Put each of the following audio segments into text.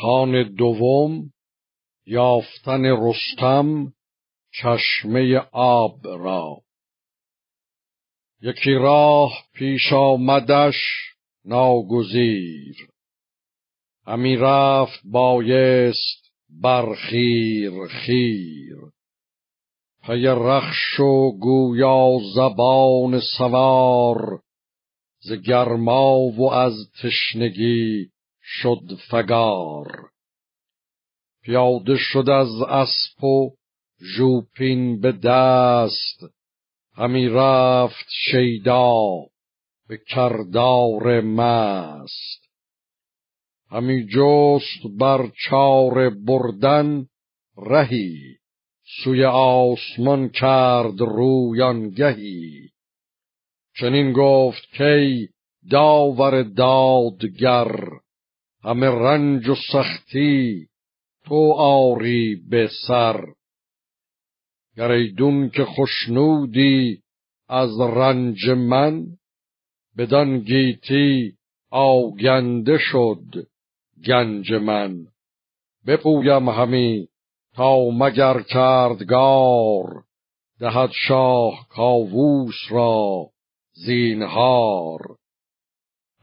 خان دوم یافتن رستم چشمه آب را. یکی راه پیش آمدش ناگزیر. همی رفت بایست بر خیر خیر. پی رخش و گویا زبان سوار ز گرما و از تشنگی شد فگار. پیاده شد از اسب و ژوپین به دست. همی رفت شیدا به کردار مست. همی جست بر چار بردن رهی. سوی آسمان کرد رویانگهی چنین گفت کی داور دادگر همه رنج و سختی تو آری به سر. گریدون که خشنودی از رنج من بدان گیتی آگنده شد گنج من. بپویم همی تا مگر کردگار دهد شاه کاووس را زینهار.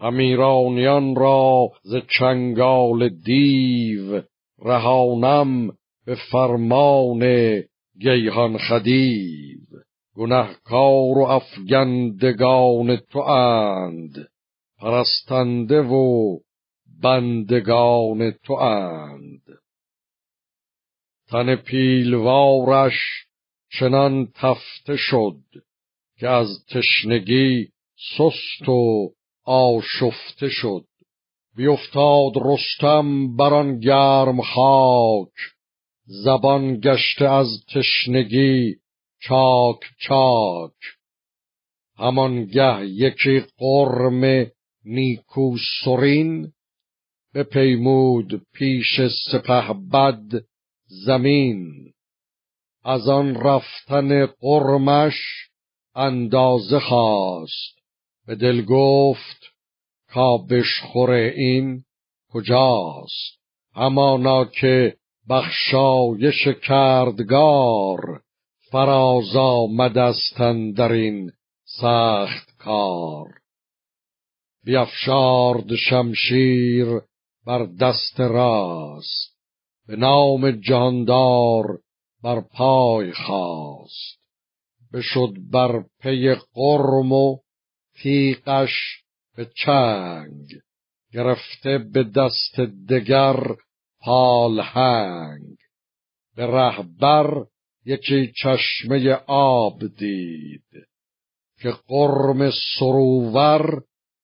امیرانیان را ز چنگال دیو رهانم به فرمان گیهان خدیو. گنهکار و افگندگان تو اند پرستنده و بندگان تو اند. تن پیلوارش چنان تفته شد که از تشنگی سست و آشفته شد. بیفتاد رستم بران گرم خاک. زبان گشته از تشنگی چاک چاک. همانگه یکی قرم نیکو سرین. بپیمود پیش سپه بد زمین. از آن رفتن قرمش اندازه خواست. به دل گفت کابشخور این کجاست؟ همانا که بخشایش کردگار فراز آمدستن در این سخت کار. بیافشارد شمشیر بر دست راست به نام جاندار بر پای خواست بشد بر پی قرم و تیغش به چنگ گرفته به دست دگر پالهنگ به رهبر یکی چشمه آب دید که قرم سروور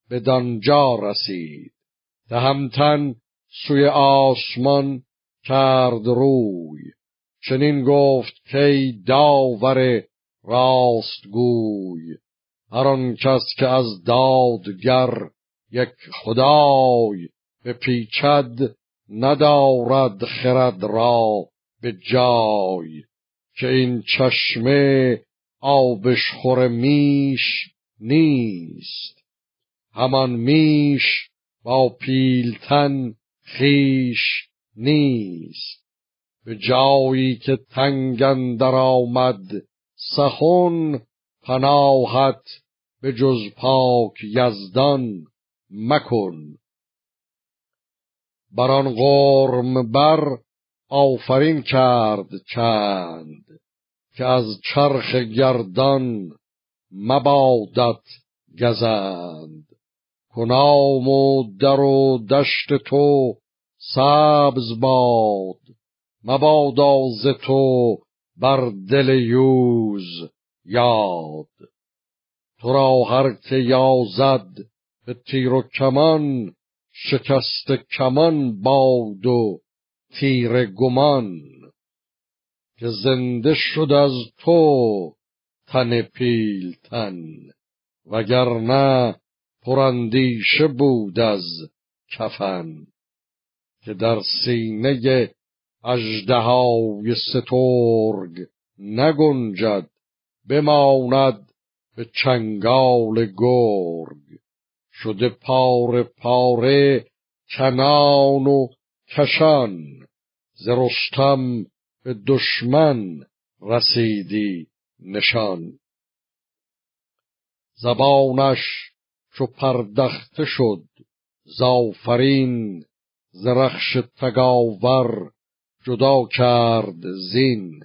به دانجا رسید. تهمتن سوی آسمان کرد روی چنین گفت کی داور راست گوی هر آن کس که از دادگر یک خدای به پیچد ندارد خرد را به جای که این چشمه آبش خور میش نیست. همان میش با پیلتن خیش نیست. به جایی که تنگندر آمد سخن پناهت به جز پاک یزدان مکن. بران قرم بر آفرین کرد چند که از چرخ گردان مبادت گزند. کنام و در و دشت تو سبز باد مبادا ز تو بر دل یوز یاد. تو را هر که یازد به تیر و کمان شکست کمان باد و تیر گمان. که زنده شد از تو تن وگرنه پراندیشه بود از کفن. که در سینه اژدهای سترگ نگنجد بماند به چنگال گرگ. شده پاره پاره کنان و کشان. ز به دشمن رسیدی نشان. زبانش چو پردخته شد. زافرین زرخش تگاور جدا کرد زین.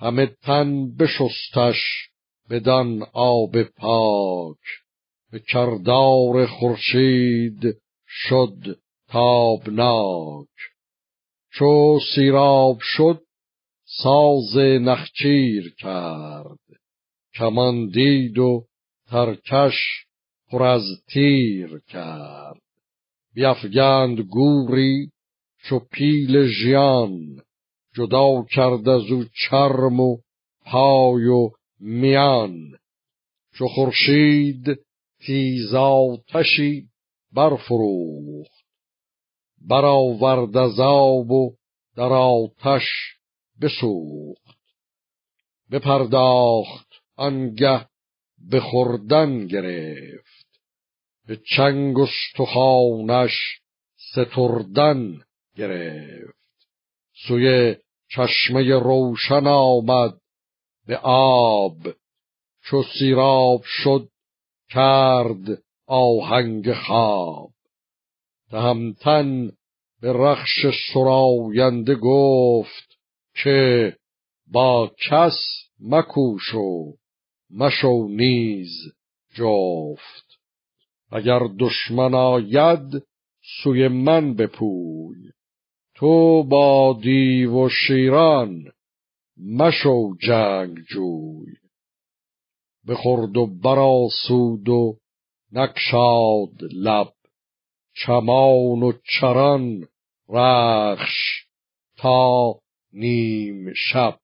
همه تن بشستش بدان آب پاک. به کردار خورشید شد تابناک. چو سیراب شد ساز نخچیر کرد. کمان دید و ترکش پر از تیر کرد. بیفگند گوری چو پیل ژیان جدا کرد از او چرم و پای و میان. چو خورشید تیز آتشی برفروخت. برآورد از آب و در آتش بسوخت. بپرداخت آنگه به خوردن گرفت. به چنگ استخوانش ستردن گرفت. سوی چشمه روشن آمد به آب. چو سیراب شد کرد آهنگ خواب. تهمتن به رخش سراینده گفت که با کس مکوش و مشو نیز جفت. اگر دشمن آید سوی من بپوی. تو با دیو و شیران مشو جنگ جوی بخورد و براسود و نکشاد لب چمان و چران رخش تا نیم شب.